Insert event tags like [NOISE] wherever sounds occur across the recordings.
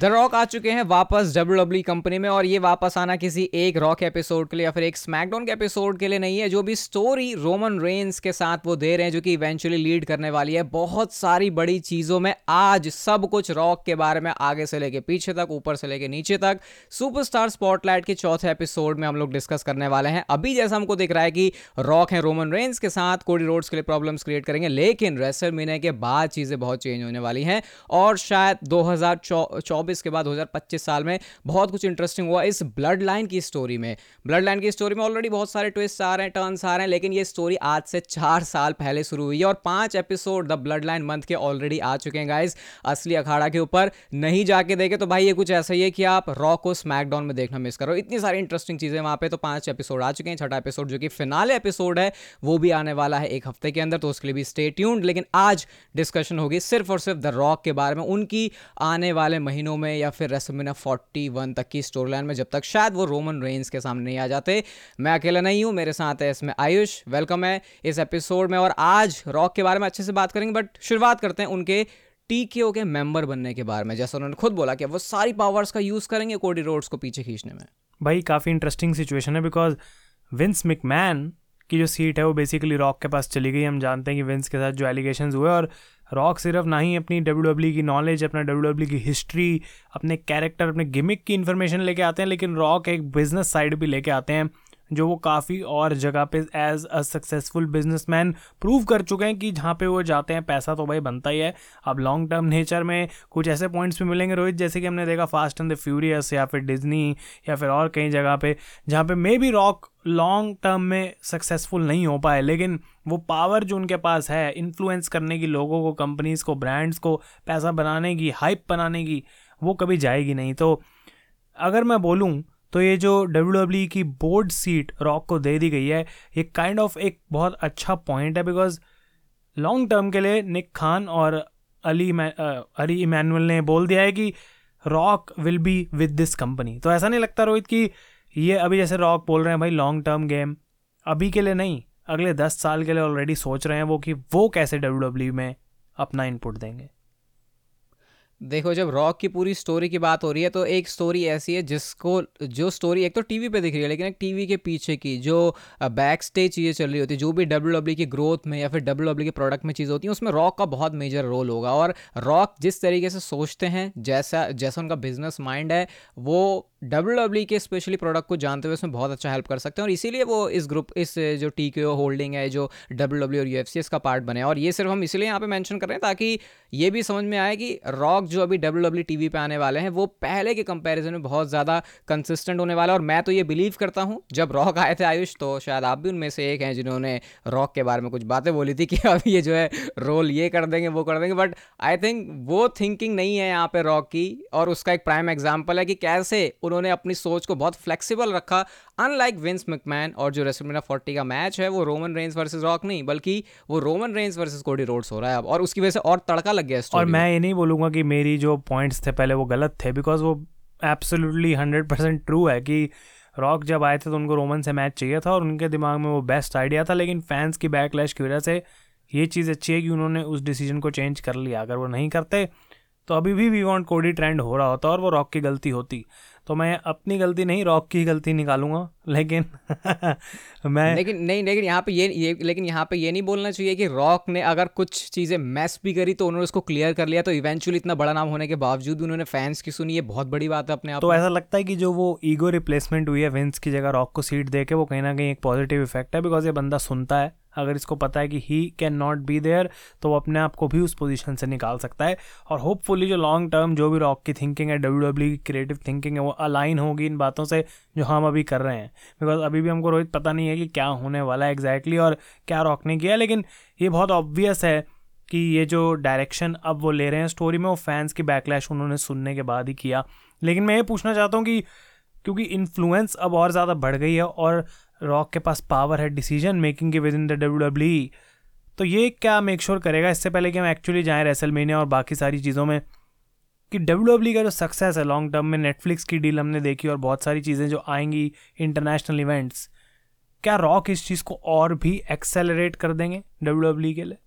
The rock आ चुके हैं वापस डब्ल्यू डब्ल्यू कंपनी में और ये वापस आना किसी एक रॉक एपिसोड के लिए या फिर एक स्मैकडाउन के एपिसोड के लिए नहीं है, जो भी स्टोरी रोमन रेंस के साथ वो दे रहे हैं, जो कि इवेंचुअली लीड करने वाली है। बहुत सारी बड़ी चीज़ों में आज सब कुछ रॉक के बारे में आगे से लेके पीछे तक, ऊपर से लेके नीचे तक सुपरस्टार स्पॉटलाइट के चौथे एपिसोड में हम लोग डिस्कस करने वाले हैं। अभी जैसा हमको दिख रहा है कि रॉक है रोमन रेंस के साथ कोडी रोड्स के लिए प्रॉब्लम्स क्रिएट करेंगे, लेकिन रेसल महीने के बाद चीज़ें बहुत चेंज होने वाली हैं और शायद दो 2024 के बाद 2025 साल में बहुत कुछ इंटरेस्टिंग हुआ इस ब्लड लाइन की स्टोरी में। ब्लड लाइन की स्टोरी में ऑलरेडी बहुत सारे ट्विस्ट आ रहे हैं टर्न्स आ रहे हैं, लेकिन ये स्टोरी आज से चार साल पहले शुरू हुई है और पाँच episode the blood line month के ऑलरेडी आ चुके हैं गाइज़ असली अखाड़ा के ऊपर नहीं जाके देखे तो भाई ये कुछ ऐसा ही है कि आप रॉ को स्मैकडाउन में देखना मिस करो। इतनी सारी इंटरेस्टिंग चीज़ें वहाँ पे तो पाँच एपिसोड आ चुके हैं, छठा एपिसोड जो कि फिनाले एपिसोड है, वो भी आने वाला है एक हफ़्ते के अंदर तो उसके लिए भी स्टे ट्यून्ड लेकिन आज डिस्कशन होगी सिर्फ़ और सिर्फ़ द रॉक के बारे में, उनकी आने वाले महीनों में या फिर रेसलमेनिया 41 तक की स्टोरी लाइन में जब तक शायद वो रोमन रेंज के सामने नहीं आ जाते, मैं अकेला नहीं हूँ, मेरे साथ है इसमें आयुष वेलकम है इस एपिसोड में और आज रॉक के बारे में अच्छे से बात करेंगे बट शुरुआत करते हैं उनके टीकेओ के मेंबर बनने के बारे में, जैसा उन्होंने खुद बोला कि वो सारी पावर्स का यूज़ करेंगे कोडी रोड्स को पीछे खींचने में। भाई, काफ़ी इंटरेस्टिंग सिचुएशन है बिकॉज़ विंस मिकमैन की जो सीट है वो बेसिकली रॉक के पास चली गई, हम जानते हैं कि विंस के साथ जो एलिगेशन हुए और रॉक सिर्फ़ ना ही अपनी डब्ल्यू डब्ल्यू की नॉलेज अपना डब्ल्यू डब्ल्यू की हिस्ट्री अपने कैरेक्टर अपने गिमिक की इन्फॉर्मेशन लेके आते हैं, लेकिन रॉक एक बिज़नेस साइड भी लेके आते हैं। जो वो काफ़ी और जगह पे as a successful businessman prove कर चुके हैं कि जहाँ पे वो जाते हैं, पैसा तो भाई बनता ही है। अब लॉन्ग टर्म नेचर में कुछ ऐसे पॉइंट्स भी मिलेंगे रोहित, जैसे कि हमने देखा फास्ट एंड द फ्यूरियस या फिर डिज्नी या फिर और कई जगह पे, जहाँ पे may be Rock long term में सक्सेसफुल नहीं हो पाए, लेकिन वो पावर जो उनके पास है इन्फ्लुएंस करने की लोगों को कंपनीज़ को ब्रांड्स को, पैसा बनाने की हाइप बनाने की, वो कभी जाएगी नहीं। तो अगर मैं बोलूँ तो ये जो डब्ल्यू e की बोर्ड सीट रॉक को दे दी गई है, ये काइंड ऑफ़ एक बहुत अच्छा पॉइंट है बिकॉज़ लॉन्ग टर्म के लिए निक खान और अली अली इमैनुअल ने बोल दिया है कि Rock will be with this company तो ऐसा नहीं लगता रोहित कि ये अभी जैसे रॉक बोल रहे हैं भाई लॉन्ग टर्म गेम अभी के लिए नहीं, अगले दस साल के लिए ऑलरेडी सोच रहे हैं वो कि वो कैसे डब्ल्यू e में अपना इनपुट देंगे। देखो, जब रॉक की पूरी स्टोरी की बात हो रही है तो एक स्टोरी ऐसी है जिसको, जो स्टोरी एक तो टीवी पे दिख रही है, लेकिन एक टीवी के पीछे की, जो बैक स्टेज चीज़ें चल रही होती है, जो भी डब्ल्यू डब्ल्यू e की ग्रोथ में या फिर डब्ल्यू डब्ल्यू e के प्रोडक्ट में चीज़ होती है, उसमें रॉक का बहुत मेजर रोल होगा। और रॉक जिस तरीके से सोचते हैं, जैसा जैसा उनका बिज़नेस माइंड है, वो डब्ल्यू डब्ल्यू e के स्पेशली प्रोडक्ट को जानते हुए उसमें बहुत अच्छा हेल्प कर सकते हैं। और इसीलिए वो इस ग्रुप इस, जो टी के ओ होल्डिंग है, जो डब्ल्यू डब्ल्यू और यू एफ़ सी इसका पार्ट बने और ये सिर्फ़ हम इसलिए यहाँ पे मेंशन कर रहे हैं ताकि ये भी समझ में आए कि रॉक जो अभी डब्ल्यू डब्ल्यू टीवी पे आने वाले हैं वो पहले के कंपैरिजन में बहुत ज़्यादा कंसिस्टेंट होने वाला है। और मैं तो ये बिलीव करता हूँ जब रॉक आए थे आयुष तो शायद आप भी उनमें से एक हैं जिन्होंने रॉक के बारे में कुछ बातें बोली थी कि [LAUGHS] अब ये जो है रोल ये कर देंगे वो कर देंगे। बट आई थिंक वो थिंकिंग नहीं है यहाँ पे रॉक की और उसका एक प्राइम एग्ज़ाम्पल है कि कैसे उन्होंने अपनी सोच को बहुत फ्लेक्सिबल रखा अनलाइक विंस मैकमैन और जो रेसलमेनिया फोर्टी का मैच है वो रोमन रेंज वर्सेस रॉक नहीं बल्कि वो Roman Reigns versus Cody Rhodes हो रहा है अब और उसकी वजह से और तड़का लग गया और मैं। ये नहीं बोलूँगा कि मेरी जो पॉइंट्स थे पहले वो गलत थे बिकॉज़ वो एब्सोल्युटली हंड्रेड परसेंट ट्रू है कि रॉक जब आए थे तो उनको रोमन से मैच चाहिए था और उनके दिमाग में वो बेस्ट आइडिया था, लेकिन फैंस की बैकलैश की वजह से ये चीज़ अच्छी है कि उन्होंने उस डिसीज़न को चेंज कर लिया। अगर वो नहीं करते तो अभी भी वी वॉन्ट कोडी ट्रेंड हो रहा होता और वो रॉक की गलती होती। तो मैं अपनी गलती नहीं रॉक की गलती निकालूँगा लेकिन [LAUGHS] मैं लेकिन नहीं लेकिन यहाँ पे ये, ये लेकिन यहाँ पे ये नहीं बोलना चाहिए कि रॉक ने अगर कुछ चीज़ें मैस भी करी तो उन्होंने उसको क्लियर कर लिया तो इवेंचुअली इतना बड़ा नाम होने के बावजूद भी उन्होंने फैंस की सुनी ये बहुत बड़ी बात है अपने आप तो ऐसा लगता है कि जो वो ईगो रिप्लेसमेंट हुई है विंस की जगह रॉक को सीट दे के वो कहीं ना कहीं एक पॉजिटिव इफ़ेक्ट है बिकॉज़ ये बंदा सुनता है। अगर इसको पता है कि he can not be there तो वो अपने आप को भी उस पोजीशन से निकाल सकता है। और होपफुली जो लॉन्ग टर्म जो भी रॉक की थिंकिंग है डब्ल्यू डब्ल्यू की क्रिएटिव थिंकिंग है, वो अलाइन होगी इन बातों से जो हम अभी कर रहे हैं। बिकॉज़ अभी भी हमको रोहित पता नहीं है कि क्या होने वाला है एग्जैक्टली और क्या रॉक ने किया, लेकिन ये बहुत ऑब्वियस है कि ये जो डायरेक्शन अब वो ले रहे हैं स्टोरी में, वो फैंस की बैकलैश उन्होंने सुनने के बाद ही किया। लेकिन मैं ये पूछना चाहता हूँ कि क्योंकि इन्फ्लुएंस अब और ज़्यादा बढ़ गई है और रॉक के पास पावर है डिसीज़न मेकिंग के within the W W तो ये क्या मेक श्योर करेगा? इससे पहले कि हम एक्चुअली जाएँ रेसलमेनिया और बाकी सारी चीज़ों में कि डब्ल्यू डब्ल्यू का जो सक्सेस है लॉन्ग टर्म में नेटफ्लिक्स की डील हमने देखी और बहुत सारी चीज़ें जो आएँगी इंटरनेशनल इवेंट्स क्या रॉक इस चीज़ को और भी एक्सेलरेट कर देंगे डब्ल्यू डब्ल्यू के लिए?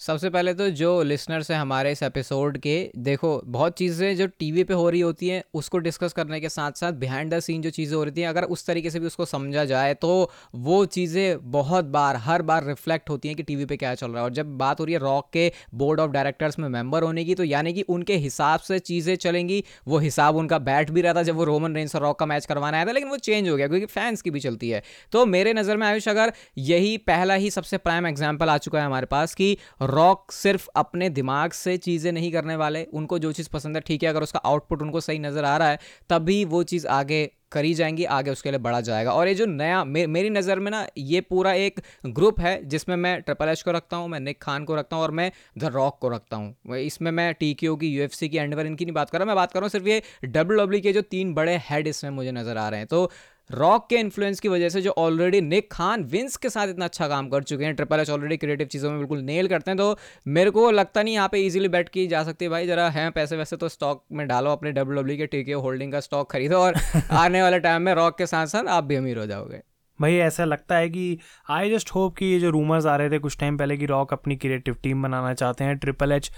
सबसे पहले तो जो लिसनर्स हैं हमारे इस एपिसोड के, देखो, बहुत चीज़ें जो टीवी पे हो रही होती हैं, उसको डिस्कस करने के साथ साथ बिहाइंड द सीन जो चीज़ें हो रही थी, अगर उस तरीके से भी उसको समझा जाए तो वो चीज़ें बहुत बार, हर बार रिफ्लेक्ट होती हैं कि टीवी पे क्या चल रहा है। और जब बात हो रही है रॉक के बोर्ड ऑफ़ डायरेक्टर्स में मेंबर होने की तो यानी कि उनके हिसाब से चीज़ें चलेंगी, वो हिसाब उनका बैठ भी रहा था जब वो रोमन रेंस और रॉक का मैच करवाना आया था, लेकिन वो चेंज हो गया, क्योंकि फैंस की भी चलती है। तो मेरे नज़र में आयुष, अगर यही पहला ही सबसे प्राइम एग्ज़ाम्पल आ चुका है हमारे पास कि रॉक सिर्फ़ अपने दिमाग से चीज़ें नहीं करने वाले उनको जो चीज़ पसंद है ठीक है अगर उसका आउटपुट उनको सही नज़र आ रहा है तभी वो चीज़ आगे करी जाएँगी आगे उसके लिए बढ़ा जाएगा। और ये जो नया मे, मेरी नज़र में ना ये पूरा एक ग्रुप है जिसमें मैं ट्रिपल एच को रखता हूँ मैं निक खान को रखता हूँ और मैं द रॉक को रखता हूँ। इसमें मैं टी की यूएफसी की एंडवर इनकी नहीं बात कर रहा मैं बात कर रहा हूँ सिर्फ़ ये डब्ल्यू डब्ल्यू के जो तीन बड़े हेड इसमें मुझे नज़र आ रहे हैं। तो रॉक के इन्फ्लुएंस की वजह से जो ऑलरेडी निक खान विंस के साथ इतना अच्छा काम कर चुके हैं। ट्रिपल एच ऑलरेडी क्रिएटिव चीज़ों में बिल्कुल नेल करते हैं। तो मेरे को लगता नहीं यहाँ पे इजीली बैट की जा सकती है भाई। जरा हैं पैसे वैसे तो स्टॉक में डालो अपने डब्ल्यू डब्ल्यू के टीके होल्डिंग का स्टॉक खरीदो और [LAUGHS] आने वाले टाइम में रॉक के साथ साथ आप भी अमीर हो जाओगे। भाई ऐसा लगता है कि आई जस्ट होप कि ये जो रूमर्स आ रहे थे कुछ टाइम पहले कि रॉक अपनी क्रिएटिव टीम बनाना चाहते हैं ट्रिपल एच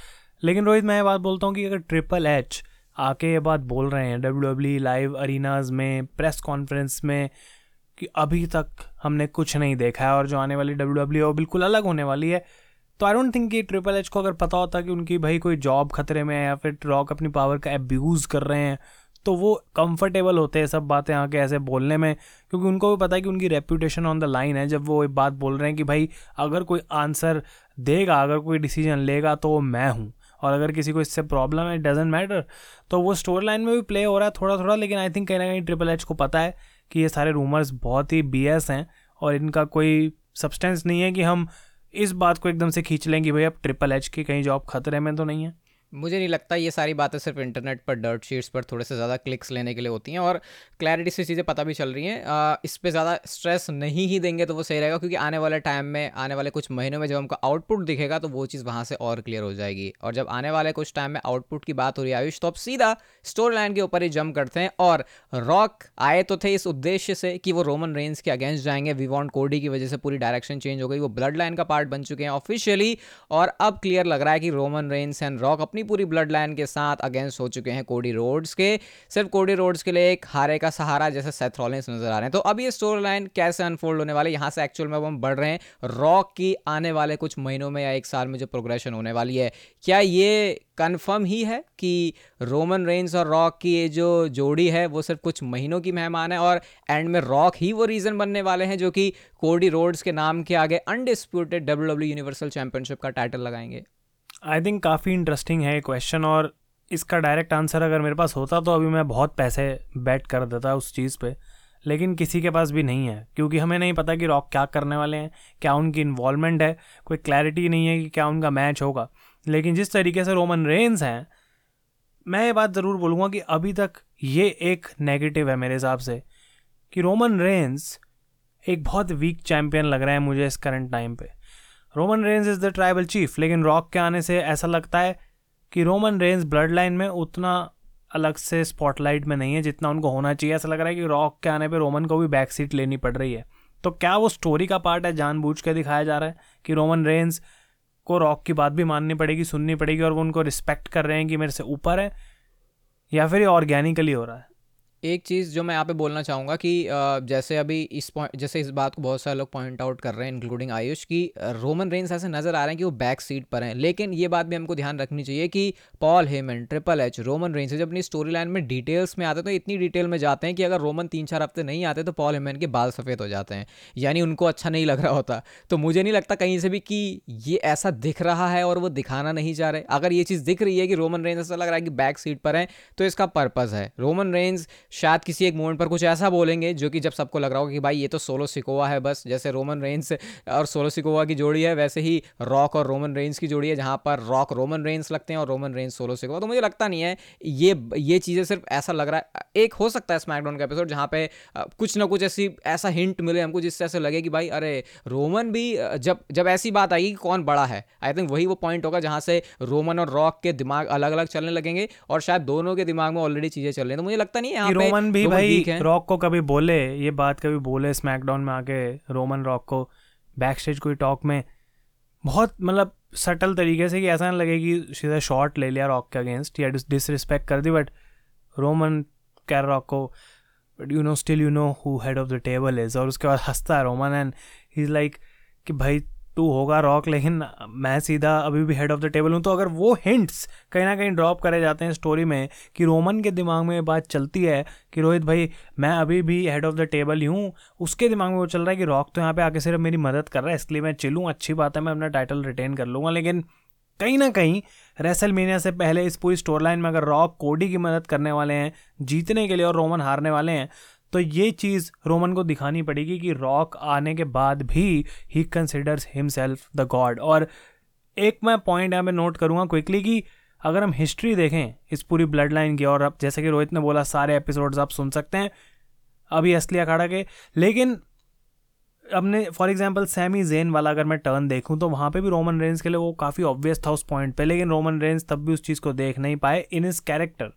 लेकिन रोहित मैं ये बात बोलता हूँ कि अगर ट्रिपल एच आके ये बात बोल रहे हैं डब्ल्यू डब्ल्यू लाइव अरीनाज में प्रेस कॉन्फ्रेंस में, कि अभी तक हमने कुछ नहीं देखा है और जो आने वाली डब्ल्यू डब्ल्यू वो बिल्कुल अलग होने वाली है। तो आई डोंट थिंक कि ट्रिपल एच को अगर पता होता कि उनकी भाई कोई जॉब खतरे में है या फिर रॉक अपनी पावर का एब्यूज़ कर रहे हैं तो वो कंफर्टेबल होते हैं सब बातें आके ऐसे बोलने में, क्योंकि उनको भी पता है कि उनकी रेपूटेशन ऑन द लाइन है। जब वो एक बात बोल रहे हैं कि भाई अगर कोई आंसर देगा, अगर कोई डिसीज़न लेगा तो वो मैं हूँ। और अगर किसी को इससे प्रॉब्लम है डजेंट मैटर तो वो स्टोरी लाइन में भी प्ले हो रहा है थोड़ा थोड़ा लेकिन आई थिंक कहीं ना कहीं ट्रिपल एच को पता है कि ये सारे रूमर्स बहुत ही बीएस हैं और इनका कोई सब्सटेंस नहीं है कि हम इस बात को एकदम से खींच लें कि भाई अब ट्रिपल एच की कहीं जॉब खतरे में तो नहीं है। मुझे नहीं लगता ये सारी बातें सिर्फ़ इंटरनेट पर डर्ट शीट्स पर थोड़े से ज़्यादा क्लिक्स लेने के लिए होती हैं और क्लैरिटी से चीज़ें पता भी चल रही हैं। इस पर ज़्यादा स्ट्रेस नहीं ही देंगे तो वो सही रहेगा क्योंकि आने वाले टाइम में, आने वाले कुछ महीनों में जब हमको आउटपुट दिखेगा तो वो चीज़ वहाँ से और क्लियर हो जाएगी। और जब आने वाले कुछ टाइम में आउटपुट की बात हो रही है आयुष तो अब सीधा स्टोरी लाइन के ऊपर ही जम करते हैं और रॉक आए तो थे इस उद्देश्य से कि वो रोमन रेंज के अगेंस्ट जाएँगे। वी वॉन्ट कोडी की वजह से पूरी डायरेक्शन चेंज हो गई। वो ब्लड लाइन का पार्ट बन चुके हैं ऑफिशियली और अब क्लियर लग रहा है कि रोमन रेंज एंड रॉक अपनी पूरी ब्लड लाइन के साथ अगेंस्ट हो चुके हैं कोडी रोड्स के। सिर्फ़ कोडी रोड्स के लिए एक हारे का सहारा जैसे सेथ नज़र आ रहे हैं। तो अब ये स्टोरी लाइन कैसे अनफोल्ड होने वाले यहाँ से एक्चुअल में हम बढ़ रहे हैं। रॉक की आने वाले कुछ महीनों में या एक साल में जो प्रोग्रेशन होने वाली है, क्या ये कंफर्म ही है कि रोमन रेंस और रॉक की ये जो जोड़ी है, वो सिर्फ़ कुछ महीनों की मेहमान है और एंड में रॉक ही वो रीज़न बनने वाले हैं जो कि कोडी रोड्स के नाम के आगे अनडिस्प्यूटेड डब्ल्यू यूनिवर्सल चैंपियनशिप का टाइटल लगाएँगे। आई थिंक काफ़ी इंटरेस्टिंग है क्वेश्चन और इसका डायरेक्ट आंसर अगर मेरे पास होता तो अभी मैं बहुत पैसे बैट कर देता उस चीज़ पे, लेकिन किसी के पास भी नहीं है, क्योंकि हमें नहीं पता कि रॉक क्या करने वाले हैं, क्या उनकी इन्वॉलमेंट है, कोई क्लैरिटी नहीं है कि क्या उनका मैच होगा। लेकिन जिस तरीके से रोमन रेंस हैं, मैं ये बात ज़रूर बोलूँगा कि अभी तक ये एक नेगेटिव है मेरे हिसाब से, कि रोमन रेंस एक बहुत वीक चैम्पियन लग रहा है मुझे इस करंट टाइम पे। Roman Reigns is the tribal chief, लेकिन रॉक के आने से ऐसा लगता है कि रोमन रेंज ब्लड लाइन में उतना अलग से स्पॉटलाइट में नहीं है जितना उनको होना चाहिए। ऐसा लग रहा है कि रॉक के आने पे रोमन को भी बैक सीट लेनी पड़ रही है। तो क्या वो स्टोरी का पार्ट है? जानबूझ के दिखाया जा रहा है कि रोमन रेंज को रॉक की बात भी माननी पड़ेगी, सुननी पड़ेगी, और वो उनको रिस्पेक्ट कर रहे हैं कि मेरे से ऊपर है या फिर ये ऑर्गेनिकली हो रहा है। एक चीज़ जो मैं यहाँ पे बोलना चाहूँगा कि जैसे अभी इस पॉइंट जैसे इस बात को बहुत सारे लोग पॉइंट आउट कर रहे हैं इंक्लूडिंग आयुष, कि रोमन रेंस ऐसे नज़र आ रहे हैं कि वो बैक सीट पर हैं। लेकिन ये बात भी हमको ध्यान रखनी चाहिए कि Paul Heyman Triple H Roman Reigns जब अपनी स्टोरी लाइन में डिटेल्स में आते तो इतनी डिटेल में जाते हैं कि अगर रोमन तीन चार हफ़्ते नहीं आते तो पॉल हेमन के बाल सफ़ेद हो जाते हैं। यानी उनको अच्छा नहीं लग रहा होता। तो मुझे नहीं लगता कहीं से भी कि ये ऐसा दिख रहा है और वो दिखाना नहीं चाह रहे। अगर ये चीज़ दिख रही है कि रोमन रेंस ऐसा लग रहा है कि बैक सीट पर है तो इसका पर्पज़ है। रोमन रेंस शायद किसी एक मोमेंट पर कुछ ऐसा बोलेंगे जो कि जब सबको लग रहा होगा कि भाई ये तो सोलो सिकोवा है बस जैसे रोमन रेंस और सोलो सिकोवा की जोड़ी है वैसे ही रॉक और रोमन रेंस की जोड़ी है जहाँ पर रॉक रोमन रेंस लगते हैं और रोमन रेंस सोलो सिकोवा। तो मुझे लगता नहीं है ये ये चीज़ें सिर्फ़ ऐसा लग रहा है। एक हो सकता है स्मैकडाउन का एपिसोड जहाँ पे कुछ ना कुछ ऐसी ऐसा हिंट मिले हमको जिससे ऐसे लगे कि भाई अरे रोमन भी जब जब ऐसी बात आएगी कि कौन बड़ा है आई थिंक वही वो पॉइंट होगा जहाँ से रोमन और रॉक के दिमाग अलग अलग चलने लगेंगे और शायद दोनों के दिमाग में ऑलरेडी चीज़ें चल रही हैं। तो मुझे लगता नहीं है रोमन भी भाई रॉक को कभी बोले ये बात कभी बोले स्मैकडाउन में आके रोमन रॉक को बैक स्टेज कोई टॉक में बहुत मतलब सटल तरीके से कि ऐसा नहीं लगे कि सीधा शॉट ले लिया रॉक के अगेंस्ट या डिसरिस्पेक्ट कर दी बट रोमन कैर रॉक को but you know still you know who head of the table is और उसके बाद हंसता है Roman and he is like कि भाई तू होगा रॉक, लेकिन मैं सीधा अभी भी हेड ऑफ़ द टेबल हूँ तो अगर वो हिंट्स कहीं ना कहीं ड्रॉप करे जाते हैं स्टोरी में कि रोमन के दिमाग में बात चलती है कि रोहित भाई, मैं अभी भी हेड ऑफ़ द टेबल ही हूँ, उसके दिमाग में वो चल रहा है कि रॉक तो यहाँ पे आके सिर्फ़ मेरी मदद कर रहा है, इसलिए मैं चिलूँ अच्छी बात है, मैं अपना टाइटल रिटेन कर लूँगा, लेकिन कहीं ना कहीं रेसल से पहले इस पूरी स्टोर लाइन में अगर रॉक, कोडी की मदद करने वाले हैं, जीतने के लिए और रोमन हारने वाले हैं तो ये चीज़ रोमन को दिखानी पड़ेगी कि रॉक आने के बाद भी he considers himself the god और एक मैं पॉइंट यहाँ पे नोट करूँगा क्विकली कि अगर हम हिस्ट्री देखें इस पूरी ब्लड लाइन की, और अब जैसे कि रोहित ने बोला, सारे एपिसोड्स आप सुन सकते हैं, अभी असली अखाड़ा के। लेकिन अपने फॉर एग्जांपल सैमी जेन वाला अगर मैं टर्न देखूँ तो वहाँ पे भी रोमन रेंज के लिए वो काफ़ी ऑब्वियस था उस पॉइंट पे, लेकिन रोमन रेंज तब भी उस चीज़ को देख नहीं पाए इन इस कैरेक्टर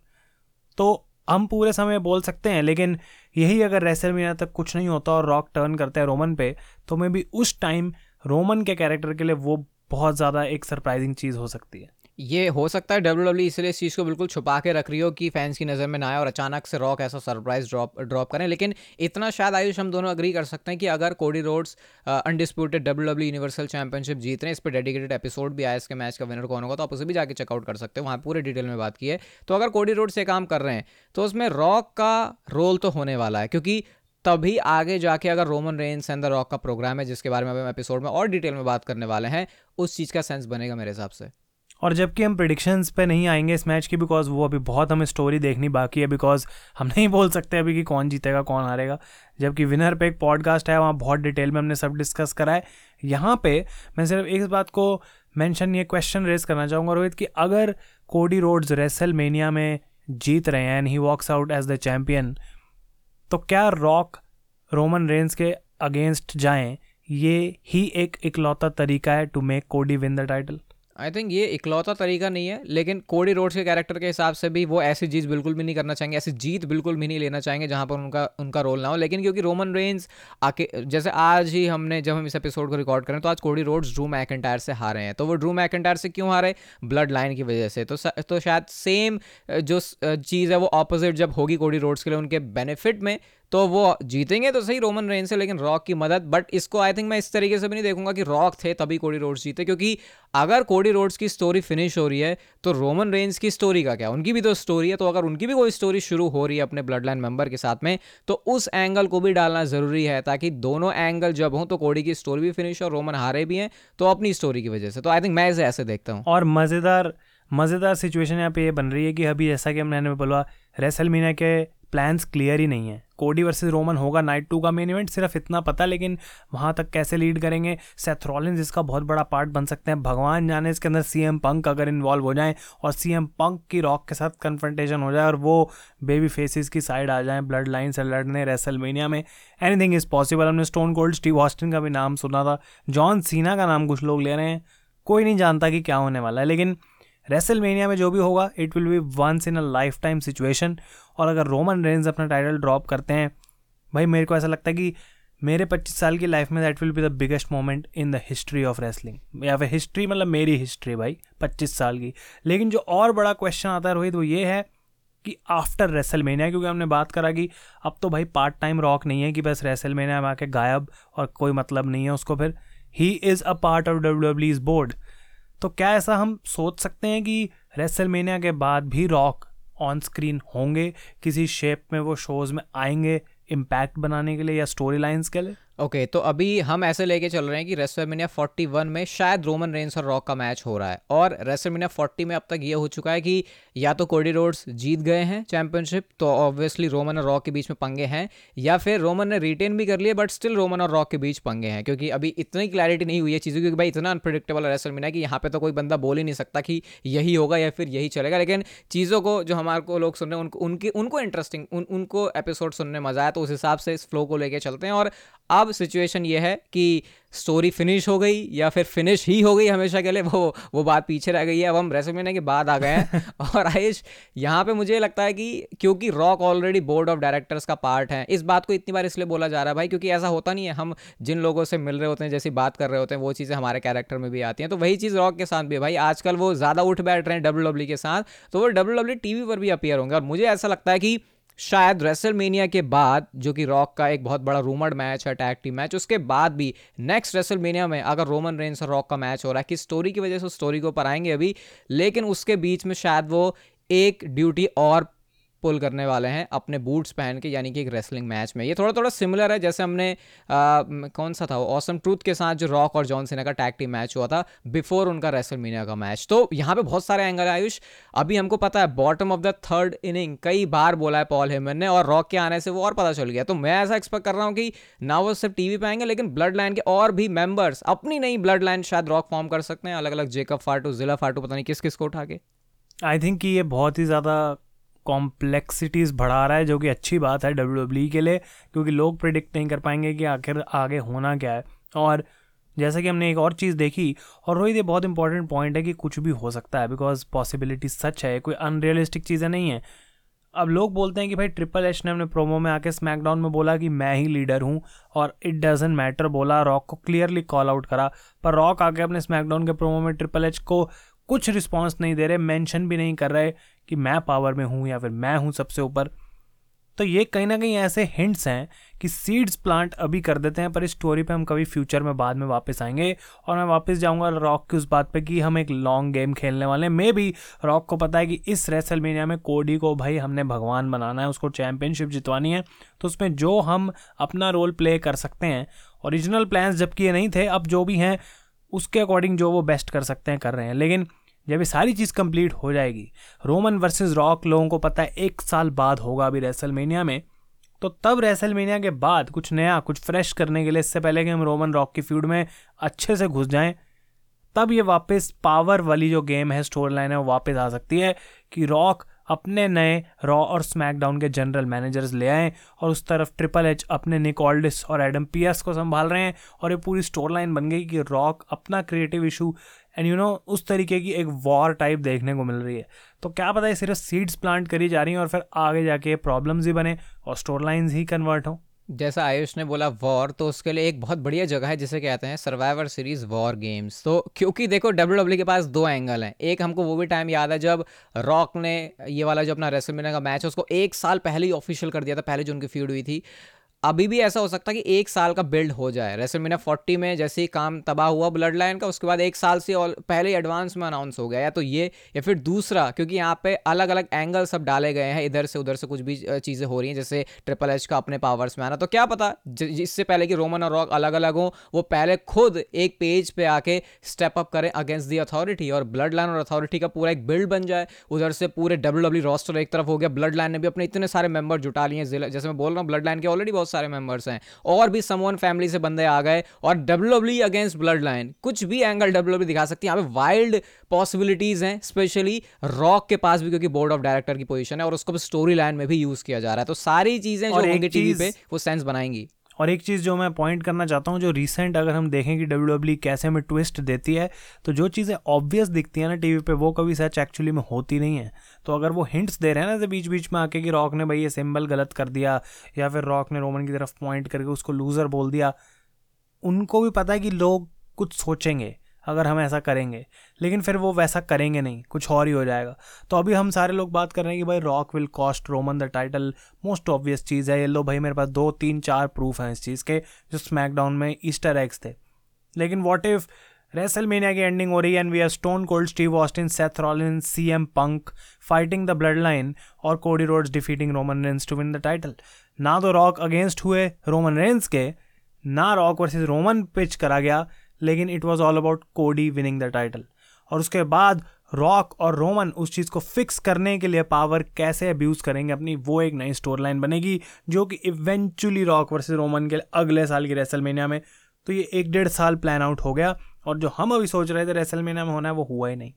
तो हम पूरे समय बोल सकते हैं, लेकिन यही अगर रेसल मीना तक कुछ नहीं होता और रॉक टर्न करते हैं रोमन पे तो मे भी उस टाइम रोमन के कैरेक्टर के लिए वो बहुत ज़्यादा एक सरप्राइजिंग चीज़ हो सकती है। ये हो सकता है डब्ल्यू डब्ल्यू इसलिए इस चीज़ को बिल्कुल छुपा के रख रही हो कि फैंस की नज़र में ना आए और अचानक से रॉक ऐसा सरप्राइज़ ड्रॉप ड्रॉप करें। लेकिन इतना शायद आयुष हम दोनों अग्री कर सकते हैं कि अगर Cody Rhodes undisputed W W universal championship जीत रहे हैं, इस पर डेडिकेटेड एपिसोड भी आया, इसके मैच का विनर कौन होगा तो आप उसे भी जाकर चेकआउट कर सकते हो। वहाँ पूरे डिटेल में बात की है। तो अगर कोडी रोड से काम कर रहे हैं तो उसमें रॉक का रोल तो होने वाला है, क्योंकि तभी आगे जाके अगर Roman Reigns and the Rock का प्रोग्राम है, जिसके बारे में हम एपिसोड में और डिटेल में बात करने वाले हैं, उस चीज़ का सेंस बनेगा मेरे हिसाब से। और जबकि हम प्रडिक्शंस पे नहीं आएँगे इस मैच की बिकॉज़ वो अभी बहुत हमें स्टोरी देखनी बाकी है बिकॉज़ हम नहीं बोल सकते अभी कि कौन जीतेगा, कौन हारेगा। जबकि विनर पे एक पॉडकास्ट है, वहाँ बहुत डिटेल में हमने सब डिस्कस करा है। यहाँ पे मैं सिर्फ़ एक बात को मेंशन ये क्वेश्चन रेज करना चाहूँगा, रोहित, कि अगर कोडी रोड्स रेसल में जीत रहे हैं and he walks out as the champion तो क्या रॉक रोमन रेंस के अगेंस्ट जाएँ? ये ही एक इकलौता तरीका है to make Cody win the title I think ये इकलौता तरीका नहीं है, लेकिन कोडी रोड्स के कैरेक्टर के हिसाब से भी वो ऐसी चीज़ बिल्कुल भी नहीं करना चाहेंगे, ऐसी जीत बिल्कुल भी नहीं लेना चाहेंगे जहाँ पर उनका उनका रोल ना हो। लेकिन क्योंकि रोमन रेंज आके, जैसे आज ही हमने, जब हम इस एपिसोड को रिकॉर्ड करें तो आज कोडी रोड्स ड्रू मैकेंटायर से हारे हैं। तो वो ड्रू मैकेंटायर से क्यों हारे? ब्लड लाइन की वजह से। तो तो शायद सेम जो चीज़ है वो ऑपोजिट जब होगी कोडी रोड्स के लिए उनके बेनिफिट में तो वो जीतेंगे तो सही रोमन रेन से लेकिन रॉक की मदद बट इसको आई थिंक मैं इस तरीके से भी नहीं देखूँगा कि रॉक थे तभी कोडी रोड्स जीते, क्योंकि अगर कोडी रोड्स की स्टोरी फिनिश हो रही है तो रोमन रेंज की स्टोरी का क्या? उनकी भी तो स्टोरी है तो अगर उनकी भी कोई स्टोरी शुरू हो रही है अपने ब्लड लाइन मेंबर के साथ में तो उस एंगल को भी डालना ज़रूरी है, ताकि दोनों एंगल जब हों तो कोडी की स्टोरी भी फिनिश और रोमन हारे भी हैं तो अपनी स्टोरी की वजह से। तो आई थिंक मैं इसे ऐसे देखता हूँ। और मज़ेदार मज़ेदार सिचुएशन यहाँ पे ये बन रही है कि अभी जैसा कि हमने बोला रेसल मीना के प्लान्स क्लियर ही नहीं है। कोडी वर्सेस रोमन होगा नाइट टू का मेन इवेंट सिर्फ़ इतना पता, लेकिन वहाँ तक कैसे लीड करेंगे? सेथरॉलिन इसका बहुत बड़ा पार्ट बन सकते हैं। भगवान जाने इसके अंदर सी एम पंक अगर इन्वॉल्व हो जाए और सी एम पंक की रॉक के साथ कन्फ्रंटेशन हो जाए और वो बेबी फेसिस की साइड आ जाए ब्लड लाइन से लड़ने रेसलमेनिया में। एनीथिंग इज़ पॉसिबल हमने स्टोन कोल्ड स्टीव हॉस्टन का भी नाम सुना था। जॉन सीना का नाम कुछ लोग ले रहे हैं। कोई नहीं जानता कि क्या होने वाला है, लेकिन रेसल में जो भी होगा it will be once in a lifetime situation और अगर रोमन रेंज अपना टाइटल ड्रॉप करते हैं, भाई मेरे को ऐसा लगता है कि मेरे 25 साल की लाइफ में that will be the biggest moment in the history of wrestling या फिर हिस्ट्री मतलब मेरी हिस्ट्री भाई 25 साल की। लेकिन जो और बड़ा क्वेश्चन आता है रोहित, वो ये है कि आफ्टर रेसल मेनिया क्योंकि हमने बात करा कि अब तो भाई पार्ट टाइम रॉक नहीं है कि बस रेसल मेनिया में आके गायब और कोई मतलब नहीं है उसको फिर। He is a part of W W is board तो क्या ऐसा हम सोच सकते हैं कि रेसलमेनिया के बाद भी रॉक ऑन स्क्रीन होंगे, किसी शेप में वो शोज़ में आएँगे इम्पैक्ट बनाने के लिए या स्टोरी लाइन्स के लिए? ओके तो अभी हम ऐसे लेके चल रहे हैं कि रेसलमेनिया 41 में शायद रोमन रेंस और रॉक का मैच हो रहा है। और रेसलमेनिया 40 में अब तक ये हो चुका है कि या तो कोडी रोड्स जीत गए हैं चैंपियनशिप तो ऑब्वियसली रोमन और रॉक के बीच में पंगे हैं, या फिर रोमन ने रिटेन भी कर लिए बट स्टिल रोमन और रॉक के बीच पंगे हैं, क्योंकि अभी इतनी क्लैरिटी नहीं हुई है चीज़ों क्योंकि भाई इतना अनप्रडिक्टेबल है रेसलमेनिया कि यहाँ पर तो कोई बंदा बोल ही नहीं सकता कि यही होगा या फिर यही चलेगा, लेकिन चीज़ों को जो हमारे को लोग सुन रहे हैं, उनको, उनकी, उनको इंटरेस्टिंग उनको एपिसोड सुनने मज़ा आया तो उस हिसाब से इस फ्लो को लेकर चलते हैं। और अब सिचुएशन ये है कि स्टोरी फिनिश हो गई या फिर फिनिश ही हो गई हमेशा के लिए वो वो बात पीछे रह गई है। अब हम रेसलमेनिया के बाद आ गए हैं। [LAUGHS] और आयुष यहाँ पे मुझे लगता है कि क्योंकि Rock already board of directors का पार्ट है इस बात को इतनी बार इसलिए बोला जा रहा है भाई क्योंकि ऐसा होता नहीं है। हम जिन लोगों से मिल रहे होते हैं जैसी बात कर रहे होते हैं वो चीज़ें हमारे कैरेक्टर में भी आती हैं। तो वही चीज़ रॉक के साथ भी है भाई आजकल वो ज़्यादा उठ बैठ रहे हैं डब्ल्यू के साथ तो वो डब्ल्यू टीवी पर भी अपियर होंगे। और मुझे ऐसा लगता है कि शायद रेसलमेनिया के बाद, जो कि रॉक का एक बहुत बड़ा रूमर्ड मैच है टैग टीम मैच उसके बाद भी नेक्स्ट रेसलमेनिया में अगर रोमन रेंस और रॉक का मैच हो रहा है कि स्टोरी की वजह से उस स्टोरी को पर आएँगे अभी? लेकिन उसके बीच में शायद वो एक ड्यूटी और पुल करने वाले हैं अपने बूट्स पहन के यानी कि एक रेसलिंग मैच में। ये थोड़ा थोड़ा सिमिलर है जैसे हमने आ, कौन सा था ऑसम ट्रूथ के साथ जो रॉक और जॉन सिन्हा का टैग टीम मैच हुआ था बिफोर उनका रेसलमीनिया का मैच तो यहाँ पे बहुत सारे एंगल आयुष। अभी हमको पता है bottom of the third inning कई बार बोला है पॉल हेमन ने और रॉक के आने से वो और पता चल गया। तो मैं ऐसा एक्सपेक्ट कर रहा हूँ कि ना वो सिर्फ़ टीवी पे आएँगे लेकिन ब्लड लाइन के और भी मेंबर्स अपनी नई ब्लड लाइन शायद रॉक फॉर्म कर सकते हैं। अलग अलग जेकब फाटू जिला फाटू पता नहीं किस किस को उठा के। आई थिंक कि ये बहुत ही ज़्यादा कॉम्प्लेक्सिटीज़ बढ़ा रहा है, जो कि अच्छी बात है डब्ल्यू e के लिए, क्योंकि लोग प्रिडिक्ट नहीं कर पाएँगे कि आखिर आगे होना क्या है। और जैसा कि हमने एक और चीज़ देखी, और रोहित, ये बहुत इंपॉर्टेंट पॉइंट है कि कुछ भी हो सकता है बिकॉज़ पॉसिबिलिटी सच है, कोई अनरियलिस्टिक चीज़ें नहीं है। अब लोग बोलते हैं कि भाई ट्रिपल एच ने अपने प्रोमो में आके स्मैकडाउन में बोला कि मैं ही लीडर हूँ, और इट डजेंट मैटर बोला रॉक को क्लियरली कॉल आउट करा, पर रॉक आके अपने स्मैकडाउन के प्रोमो में ट्रिपल एच को कुछ रिस्पॉन्स नहीं दे रहे मेंशन भी नहीं कर रहे कि मैं पावर में हूँ या फिर मैं हूँ सबसे ऊपर तो ये कहीं ना कहीं ऐसे हिंट्स हैं कि सीड्स प्लांट अभी कर देते हैं, पर इस स्टोरी पे हम कभी फ्यूचर में बाद में वापस आएँगे और मैं वापस जाऊँगा रॉक की उस बात पे कि हम एक लॉन्ग गेम खेलने वाले हैं। मे भी रॉक को पता है कि इस रेसलमेनिया में कोडी को भाई हमने भगवान बनाना है, उसको चैम्पियनशिप जितवानी है तो उसमें जो हम अपना रोल प्ले कर सकते हैं। ओरिजिनल प्लान्स जबकि ये नहीं थे, अब जो भी हैं, उसके अकॉर्डिंग जो वो बेस्ट कर सकते हैं, कर रहे हैं। लेकिन जब ये सारी चीज़ कंप्लीट हो जाएगी रोमन वर्सेस रॉक लोगों को पता है एक साल बाद होगा अभी रेसलमेनिया में। तो तब रेसलमेनिया के बाद कुछ नया, कुछ फ्रेश करने के लिए इससे पहले कि हम रोमन रॉक की फ़ील्ड में अच्छे से घुस जाएँ, तब ये वापस पावर वाली जो गेम है स्टोरी लाइन है, वो वापस आ सकती है कि रॉक अपने नए रॉ और स्मैकडाउन के जनरल मैनेजर्स ले आएँ और उस तरफ़ ट्रिपल एच अपने निकोल्डिस और एडम पियर्स को संभाल रहे हैं और ये पूरी स्टोर लाइन बन गई कि रॉक अपना creative issue and you know उस तरीके की एक वॉर टाइप देखने को मिल रही है। तो क्या पता है सिर्फ़ सीड्स प्लांट करी जा रही हैं और फिर आगे जाके प्रॉब्लम्स ही बने और स्टोर लाइन्स ही कन्वर्ट हों। जैसा आयुष ने बोला वॉर तो उसके लिए एक बहुत बढ़िया जगह है जिसे कहते हैं सर्वाइवर सीरीज़ वॉर गेम्स तो क्योंकि देखो डब्ल्यू डब्ल्यू e के पास दो एंगल हैं। एक हमको वो भी टाइम याद है जब रॉक ने ये वाला जो अपना रेसलमेनिया का मैच है, उसको एक साल पहले ही ऑफिशियल कर दिया था, पहले जो उनकी फ़ीड हुई थी। अभी भी ऐसा हो सकता है कि एक साल का बिल्ड हो जाए। रेसलमेनिया फोर्टी में जैसे ही काम तबाह हुआ ब्लड लाइन का, उसके बाद एक साल से और पहले ही एडवांस में अनाउंस हो गया। या तो ये, या फिर दूसरा, क्योंकि यहाँ पे अलग अलग एंगल सब डाले गए हैं, इधर से उधर से कुछ भी चीज़ें हो रही हैं, जैसे ट्रिपल एच का अपने पावर्स में आना। तो क्या पता इससे पहले कि रोमन और रॉक अलग अलग हों, वो पहले खुद एक पेज पे आके स्टेप अप करें अगेंस्ट दी अथॉरिटी और ब्लड लाइन और अथॉरिटी का पूरा एक बिल्ड बन जाए। उधर से पूरे डब्ल्यू डब्ल्यू रोस्टर एक तरफ़ हो गया। ब्लड लाइन ने भी अपने इतने सारे मेंबर जुटा लिए जैसे मैं बोल रहा हूँ ब्लड लाइन के ऑलरेडी बहुत सारे मेंबर्स हैं। और भी समवन फैमिली से बंदे आ गए और डब्ल्यू अगेंस्ट ब्लड लाइन कुछ भी एंगल डब्ल्यू दिखा सकती है। यहाँ पे वाइल्ड पॉसिबिलिटीज हैं स्पेशली रॉक के पास भी क्योंकि बोर्ड ऑफ़ डायरेक्टर की पोजीशन है और उसको स्टोरी लाइन में भी यूज़ किया जा रहा है। तो सारी चीज़ें जो होंगी टीवी पे वो सेंस बनाएँगी। और एक चीज़ जो मैं पॉइंट करना चाहता हूँ, जो रिसेंट अगर हम देखें कि डब्ल्यू डब्ल्यू e कैसे में ट्विस्ट देती है तो जो चीज़ें ऑब्वियस दिखती हैं ना टीवी पे, वो कभी सच एक्चुअली में होती नहीं है। तो अगर वो हिंट्स दे रहे हैं ना तो बीच बीच में आके कि रॉक ने भाई ये सिंबल गलत कर दिया, या फिर रॉक ने रोमन की तरफ़ पॉइंट करके उसको लूज़र बोल दिया, उनको भी पता है कि लोग कुछ सोचेंगे। अगर हम ऐसा करेंगे। लेकिन फिर वो वैसा करेंगे नहीं, कुछ और ही हो जाएगा। तो अभी हम सारे लोग बात कर रहे हैं कि भाई Rock will cost Roman the title most obvious चीज़ है। ये लो भाई मेरे पास दो, तीन, चार प्रूफ हैं इस चीज़ के, जो स्मैकडाउन में ईस्टर एग्स थे। लेकिन वॉट इफ़ रेसलमेनिया की एंडिंग हो रही है and we are Stone Cold Steve Austin Seth Rollin C M Punk fighting the bloodline और Cody Rhodes defeating Roman Reigns to win the title ना तो रॉक अगेंस्ट हुए रोमन रेंस के, ना रॉक वर्सेस रोमन पिच करा गया। लेकिन it was all about Cody winning the title और उसके बाद रॉक और रोमन उस चीज़ को फिक्स करने के लिए पावर कैसे अब्यूज़ करेंगे अपनी, वो एक नई स्टोरी लाइन बनेगी, जो कि इवेंचुअली रॉक वर्सेस रोमन के अगले साल की रेसलमेनिया में तो ये एक डेढ़ साल प्लान आउट हो गया, और जो हम अभी सोच रहे थे रेसलमेनिया में होना है, वो हुआ ही नहीं।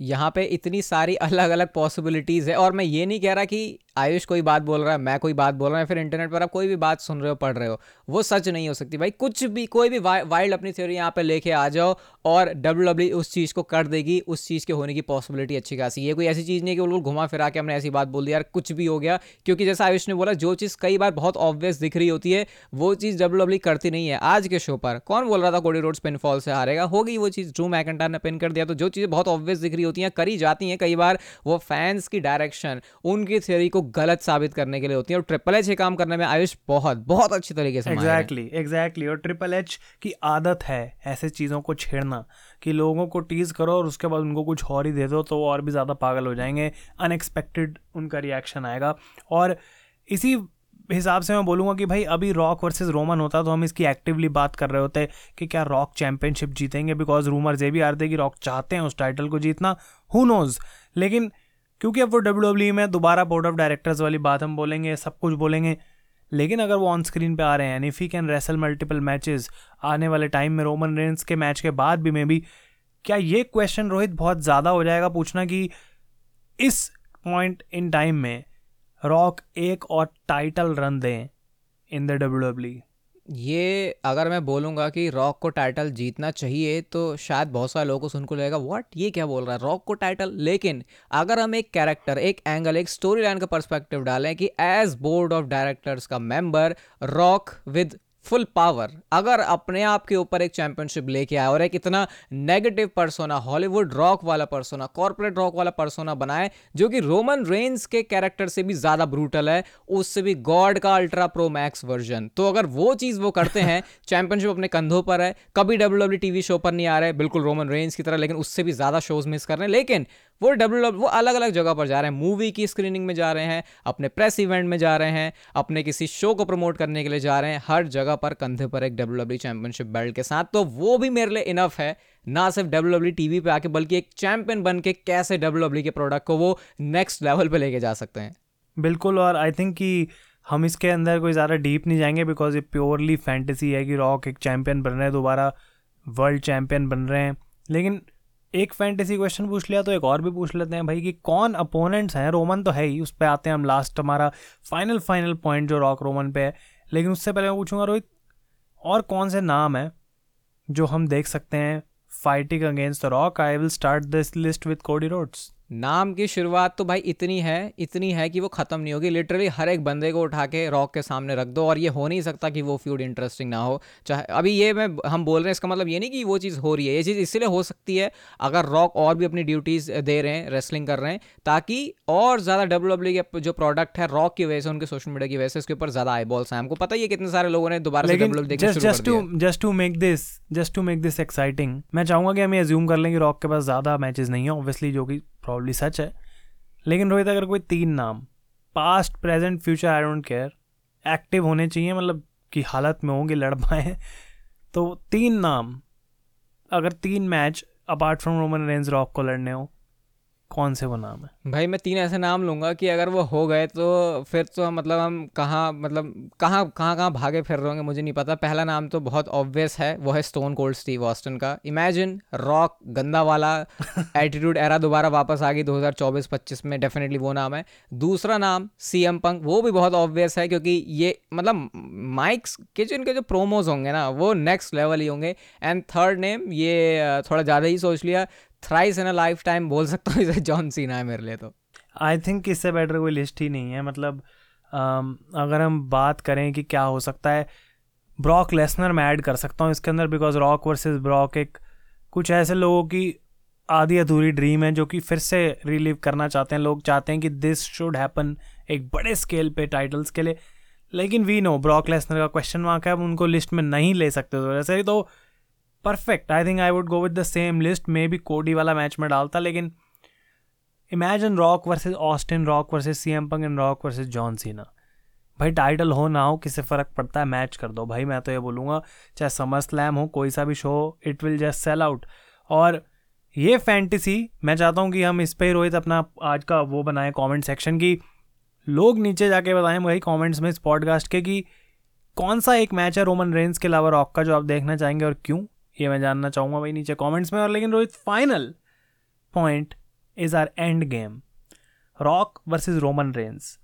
यहाँ पे इतनी सारी अलग अलग पॉसिबिलिटीज़ है, और मैं ये नहीं कह रहा कि आयुष कोई बात बोल रहा है मैं कोई बात बोल रहा हूँ फिर इंटरनेट पर आप कोई भी बात सुन रहे हो पढ़ रहे हो वो सच नहीं हो सकती। भाई कुछ भी कोई भी वा, वाइल्ड अपनी थ्योरी यहाँ पे लेके आ जाओ और डब्ल्यू डब्ल्यू e उस चीज़ को कर देगी उस चीज़ के होने की पॉसिबिलिटी अच्छी खासी ये कोई ऐसी चीज़ नहीं कि बिल्कुल घुमा फिरा के हमने ऐसी बात बोल दी यार कुछ भी हो गया क्योंकि जैसा आयुष ने बोला जो चीज़ कई बार बहुत ऑब्वियस दिख रही होती है वो चीज़ डब्ल्यू डब्ल्यू e करती नहीं है। आज के शो पर कौन बोल रहा था कोडी रोड्स पिन फॉल से हारेगा? होगी वो चीज़ ड्रू मैकेंटार ने पिन कर दिया तो जो चीज़ें बहुत ऑब्वियस दिख रही होती हैं करी जाती हैं कई बार वो फैंस की डायरेक्शन उनकी थ्योरी को गलत साबित करने के लिए होती है और ट्रिपल एच ये काम करने में आयुष बहुत बहुत अच्छी तरीके से एग्जैक्टली एग्जैक्टली और ट्रिपल एच की आदत है ऐसे चीज़ों को छेड़ना कि लोगों को टीज करो और उसके बाद उनको कुछ और ही दे दो तो वो और भी ज़्यादा पागल हो जाएँगे। अनएक्सपेक्टेड उनका रिएक्शन आएगा। और इसी हिसाब से मैं बोलूँगा कि भाई, अभी रॉक वर्सेस रोमन होता तो हम इसकी एक्टिवली बात कर रहे होते कि क्या रॉक चैंपियनशिप जीतेंगे? बिकॉज़ रूमर्स ये भी आ रहे थे कि रॉक चाहते हैं उस टाइटल को जीतना। हु नोज़ लेकिन क्योंकि अब वो डब्ल्यू e में दोबारा बोर्ड ऑफ़ डायरेक्टर्स वाली बात हम बोलेंगे, सब कुछ बोलेंगे। लेकिन अगर वो ऑन स्क्रीन पे आ रहे हैं if he can wrestle multiple matches आने वाले टाइम में रोमन रेंस के मैच के बाद भी मे बी क्या ये क्वेश्चन रोहित बहुत ज़्यादा हो जाएगा पूछना कि इस पॉइंट इन टाइम में रॉक एक और टाइटल रन दें इन द डब्ल्यू डब्ल्यू ये अगर मैं बोलूँगा कि रॉक को टाइटल जीतना चाहिए तो शायद बहुत सारे लोगों को सुनकर लगेगा व्हाट ये क्या बोल रहा है? रॉक को टाइटल लेकिन अगर हम एक कैरेक्टर एक एंगल एक स्टोरी लाइन का पर्सपेक्टिव डालें कि एज बोर्ड ऑफ़ डायरेक्टर्स का member Rock with full power अगर अपने आप के ऊपर एक चैंपियनशिप लेके आए और एक इतना नेगेटिव पर्सोना हॉलीवुड रॉक वाला पर्सोना कॉर्पोरेट रॉक वाला पर्सोना बनाए जो कि रोमन रेंस के कैरेक्टर से भी ज़्यादा ब्रूटल है उससे भी गॉड का अल्ट्रा प्रो मैक्स वर्जन तो अगर वो चीज़ वो करते हैं [LAUGHS] चैंपियनशिप अपने कंधों पर है कभी डब्ल्यू टीवी शो पर नहीं आ रहे बिल्कुल रोमन रेंस की तरह लेकिन उससे भी ज़्यादा शोज़ मिस कर रहे हैं। लेकिन वो डब्ल्यू वो अलग अलग जगह पर जा रहे हैं। मूवी की स्क्रीनिंग में जा रहे हैं, अपने प्रेस इवेंट में जा रहे हैं, अपने किसी शो को प्रमोट करने के लिए जा रहे हैं। हर जगह पर कंधे पर एक डब्ल्यू डब्ल्यू चैंपियनशिप बेल्ट के साथ। तो वो भी मेरे लिए इनफ है, ना सिर्फ़ डब्ल्यू डब्ल्यू टीवी पे आके, बल्कि एक चैंपियन बन के कैसे डब्ल्यू डब्ल्यू के प्रोडक्ट को वो नेक्स्ट लेवल पे लेके जा सकते हैं। बिल्कुल, और आई थिंक कि हम इसके अंदर कोई ज़्यादा डीप नहीं जाएँगे बिकॉज़ ये प्योरली फैंटेसी है कि रॉक एक चैंपियन बन रहे हैं, दोबारा वर्ल्ड चैंपियन बन रहे हैं। लेकिन एक फैंटेसी क्वेश्चन पूछ लिया तो एक और भी पूछ लेते हैं भाई कि कौन अपोनेंट्स हैं? रोमन तो है ही, उस पर आते हैं हम लास्ट हमारा फाइनल फाइनल पॉइंट जो रॉक रोमन पे है। लेकिन उससे पहले मैं पूछूँगा रोहित, और कौन से नाम हैं जो हम देख सकते हैं fighting against the Rock I will start this list with Cody Rhodes नाम की शुरुआत तो भाई इतनी है इतनी है कि वो ख़त्म नहीं होगी। लिटरली हर एक बंदे को उठा के रॉक के सामने रख दो और ये हो नहीं सकता कि वो फ्यूड इंटरेस्टिंग ना हो। चाहे अभी ये मैं हम बोल रहे हैं इसका मतलब ये नहीं कि वो चीज़ हो रही है ये चीज़ इसलिए हो सकती है अगर रॉक और भी अपनी ड्यूटीज़ दे रहे हैं रेसलिंग कर रहे हैं ताकि और ज़्यादा डब्ल्यू डब्ल्यू के जो प्रोडक्ट है रॉक की वजह से उनके सोशल मीडिया की वजह से उसके ऊपर ज़्यादा आई बॉल्स हैं। हमको पता ही है कितने सारे लोगों ने दोबारा से डब्ल्यू देखना just to just to make this just to make this exciting मैं चाहूँगा कि हम ये ज्यूम कर लें कि रॉक के पास ज़्यादा मैचेस नहीं है ऑब्वियसली जो कि प्रॉब्ली सच है। लेकिन रोहित, अगर कोई तीन नाम past present future I don't care active होने चाहिए मतलब कि हालत में होंगे, लड़ पाए तो तीन नाम, अगर तीन match apart from Roman Reigns Rock को लड़ने हो कौन से वो नाम है? भाई मैं तीन ऐसे नाम लूँगा कि अगर वो हो गए तो फिर तो मतलब हम कहाँ मतलब कहाँ कहाँ कहाँ भागे फिर रहे होंगे मुझे नहीं पता। पहला नाम तो बहुत ऑब्वियस है वो है स्टोन कोल्ड स्टीव ऑस्टन का। इमेजिन रॉक गंदा वाला [LAUGHS] एटीट्यूड एरा दोबारा वापस आ गई 2024-25 में डेफिनेटली वो नाम है। दूसरा नाम सी एम पंक वो भी बहुत ऑब्वियस है क्योंकि ये मतलब माइक्स के जो इनके जो प्रोमोज होंगे ना वो नेक्स्ट लेवल ही होंगे। एंड थर्ड नेम ये थोड़ा ज़्यादा ही सोच लिया thrice in a lifetime बोल सकता हूँ इसे जॉन सीना है मेरे लिए तो। आई थिंक इससे बेटर कोई लिस्ट ही नहीं है मतलब um, अगर हम बात करें कि क्या हो सकता है ब्रॉक लेसनर मैं ऐड कर सकता हूँ इसके अंदर बिकॉज़ रॉक वर्सेस ब्रॉक एक कुछ ऐसे लोगों की आधी अधूरी ड्रीम है जो कि फिर से रिलीव करना चाहते हैं लोग चाहते हैं कि दिस शुड हैपन एक बड़े स्केल पे टाइटल्स के लिए। लेकिन वी नो ब्रॉक लेसनर का क्वेश्चन मार्क है उनको लिस्ट में नहीं ले सकते तो वैसे तो perfect I think I would go with the same list maybe Cody वाला मैच में डालता, लेकिन imagine Rock versus Austin Rock versus C M Punk and Rock versus John Cena भाई टाइटल हो ना हो, किसे फ़र्क पड़ता है मैच कर दो। भाई, मैं तो ये बोलूँगा, चाहे समर स्लैम हो, कोई सा भी show it will just sell out और ये फैंटेसी मैं चाहता हूँ कि हम इस पर ही रोहित अपना आज का वो बनाए कमेंट सेक्शन की। लोग नीचे जाके बताएँ भाई कमेंट्स में इस पॉडकास्ट के कि कौन सा एक मैच है रोमन रेंस के अलावा रॉक का, जो आप देखना चाहेंगे और क्यों? ये मैं जानना चाहूँगा भाई नीचे कमेंट्स में, और लेकिन Rohit final point is our endgame Rock versus Roman Reigns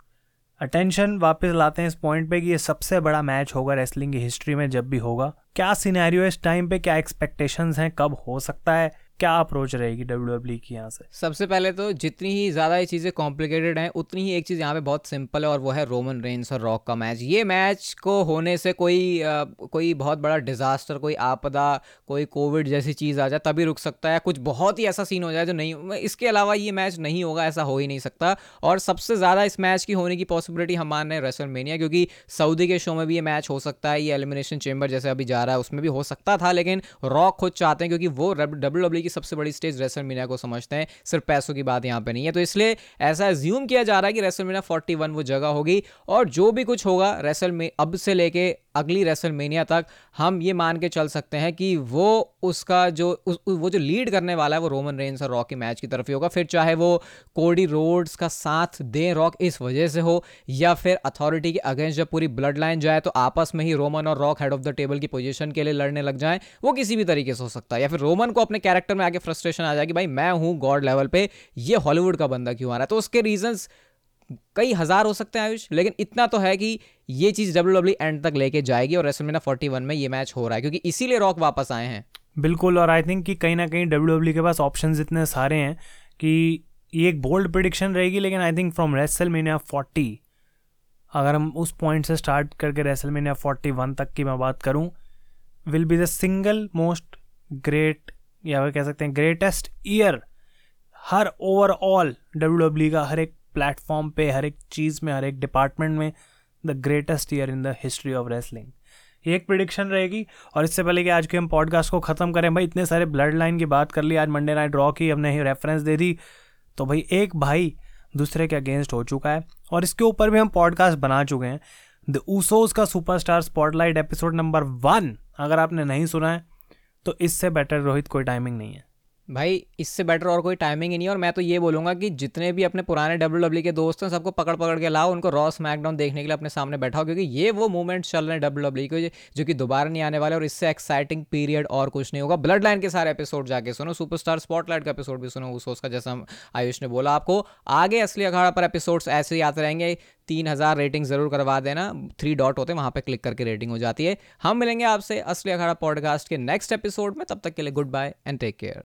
attention वापस लाते हैं इस पॉइंट पे कि ये सबसे बड़ा मैच होगा रेसलिंग की हिस्ट्री में जब भी होगा। क्या सिनेरियो इस टाइम पे? क्या एक्सपेक्टेशंस हैं? कब हो सकता है? क्या अप्रोच रहेगी डब्ल्यू डब्ल्यू e की यहाँ से? सबसे पहले तो जितनी ही ज़्यादा ये चीज़ें कॉम्प्लिकेटेड हैं उतनी ही एक चीज़ यहाँ पे बहुत सिंपल है और वो है रोमन रेंस और रॉक का मैच ये मैच को होने से कोई आ, कोई बहुत बड़ा डिज़ास्टर कोई आपदा कोई कोविड जैसी चीज़ आ जाए तभी रुक सकता है। कुछ बहुत ही ऐसा सीन हो जाए जो नहीं इसके अलावा ये मैच नहीं होगा ऐसा हो ही नहीं सकता। और सबसे ज़्यादा इस मैच की होने की पॉसिबिलिटी हम मान रहे हैं रेसल मेनिया क्योंकि सऊदी के शो में भी ये मैच हो सकता है ये एलिमिनेशन चेंबर जैसे अभी जा रहा है उसमें भी हो सकता था लेकिन रॉक खुद चाहते हैं क्योंकि वो डब्ल्यू डब्ल्यू की सबसे बड़ी स्टेज रेसल मीना को समझते हैं। सिर्फ़ पैसों की बात यहाँ पे नहीं है। तो इसलिए ऐसा एज्यूम किया जा रहा है कि रेसल मीना फोर्टी वो जगह होगी और जो भी कुछ होगा रेसल अब से लेके अगली रेसलमेनिया तक हम ये मान के चल सकते हैं कि वो उसका जो उस, वो जो लीड करने वाला है वो रोमन रेंस और रॉक के मैच की तरफ़ ही होगा। फिर चाहे वो कोडी रोड्स का साथ दें रॉक इस वजह से हो या फिर अथॉरिटी के अगेंस्ट जब पूरी ब्लड लाइन जाए तो आपस में ही रोमन और Rock head of the table की पोजिशन के लिए लड़ने लग जाए। वो किसी भी तरीके से हो सकता है। या फिर रोमन को अपने कैरेक्टर में आगे फ्रस्ट्रेशन आ जाए कि भाई, मैं हूँ गॉड लेवल पे, ये हॉलीवुड का बंदा क्यों आ रहा है? तो उसके रीजंस कई हज़ार हो सकते हैं, आयुष, लेकिन इतना तो है कि ये चीज़ डब्ल्यू डब्ल्यू एंड तक लेके जाएगी और रेसलमेना फोर्टी वन में ये मैच हो रहा है, क्योंकि इसीलिए रॉक वापस आए हैं। बिल्कुल, और आई थिंक कि कहीं ना कहीं डब्ल्यू डब्ल्यू के पास ऑप्शन इतने सारे हैं कि ये एक बोल्ड प्रिडिक्शन रहेगी, लेकिन I think from WrestleMania forty अगर हम उस पॉइंट से स्टार्ट करके रेसल मीनिया फोर्टी वन तक की मैं बात करूँ will be the single most great या कह सकते हैं ग्रेटेस्ट ईयर हर ओवरऑल डब्ल्यू डब्ल्यू का, हर एक प्लेटफॉर्म पे, हर एक चीज़ में, हर एक डिपार्टमेंट में the greatest year in the history of wrestling ये एक प्रिडिक्शन रहेगी और इससे पहले कि आज के हम पॉडकास्ट को ख़त्म करें, भाई इतने सारे ब्लड लाइन की बात कर ली, आज मंडे नाइट ड्रॉ की हमने ही रेफरेंस दे दी तो भाई एक भाई दूसरे के अगेंस्ट हो चुका है और इसके ऊपर भी हम पॉडकास्ट बना चुके हैं. द ऊसोज का superstar spotlight episode number one अगर आपने नहीं सुना है तो इससे बेटर रोहित कोई टाइमिंग नहीं है। भाई, इससे बेटर और कोई टाइमिंग ही नहीं और मैं तो ये बोलूँगा कि जितने भी अपने पुराने डब्ल्यू डब्ल्यू के दोस्त हैं, सबको पकड़ पकड़ के लाओ, उनको रॉ स्मैकडाउन देखने के लिए अपने सामने बैठाओ, क्योंकि ये वो मूवमेंट चल रहे हैं डब्ल्यू डब्ल्यू के, जो कि दोबारा नहीं आने वाले, और इससे एक्साइटिंग पीरियड और कुछ नहीं होगा। ब्लड लाइन के सारे एपिसोड जाके सुनो सुपरस्टार स्पॉटलाइट का एपिसोड भी सुनो, उस का, जैसा आयुष ने बोला आपको। आगे असली अखाड़ा पर एपिसोड्स ऐसे ही आते रहेंगे। तीन हज़ार रेटिंग ज़रूर करवा देना। थ्री डॉट होते हैं, वहाँ पर क्लिक करके रेटिंग हो जाती है। हम मिलेंगे आपसे असली अखाड़ा पॉडकास्ट के नेक्स्ट एपिसोड में। तब तक के लिए goodbye and take care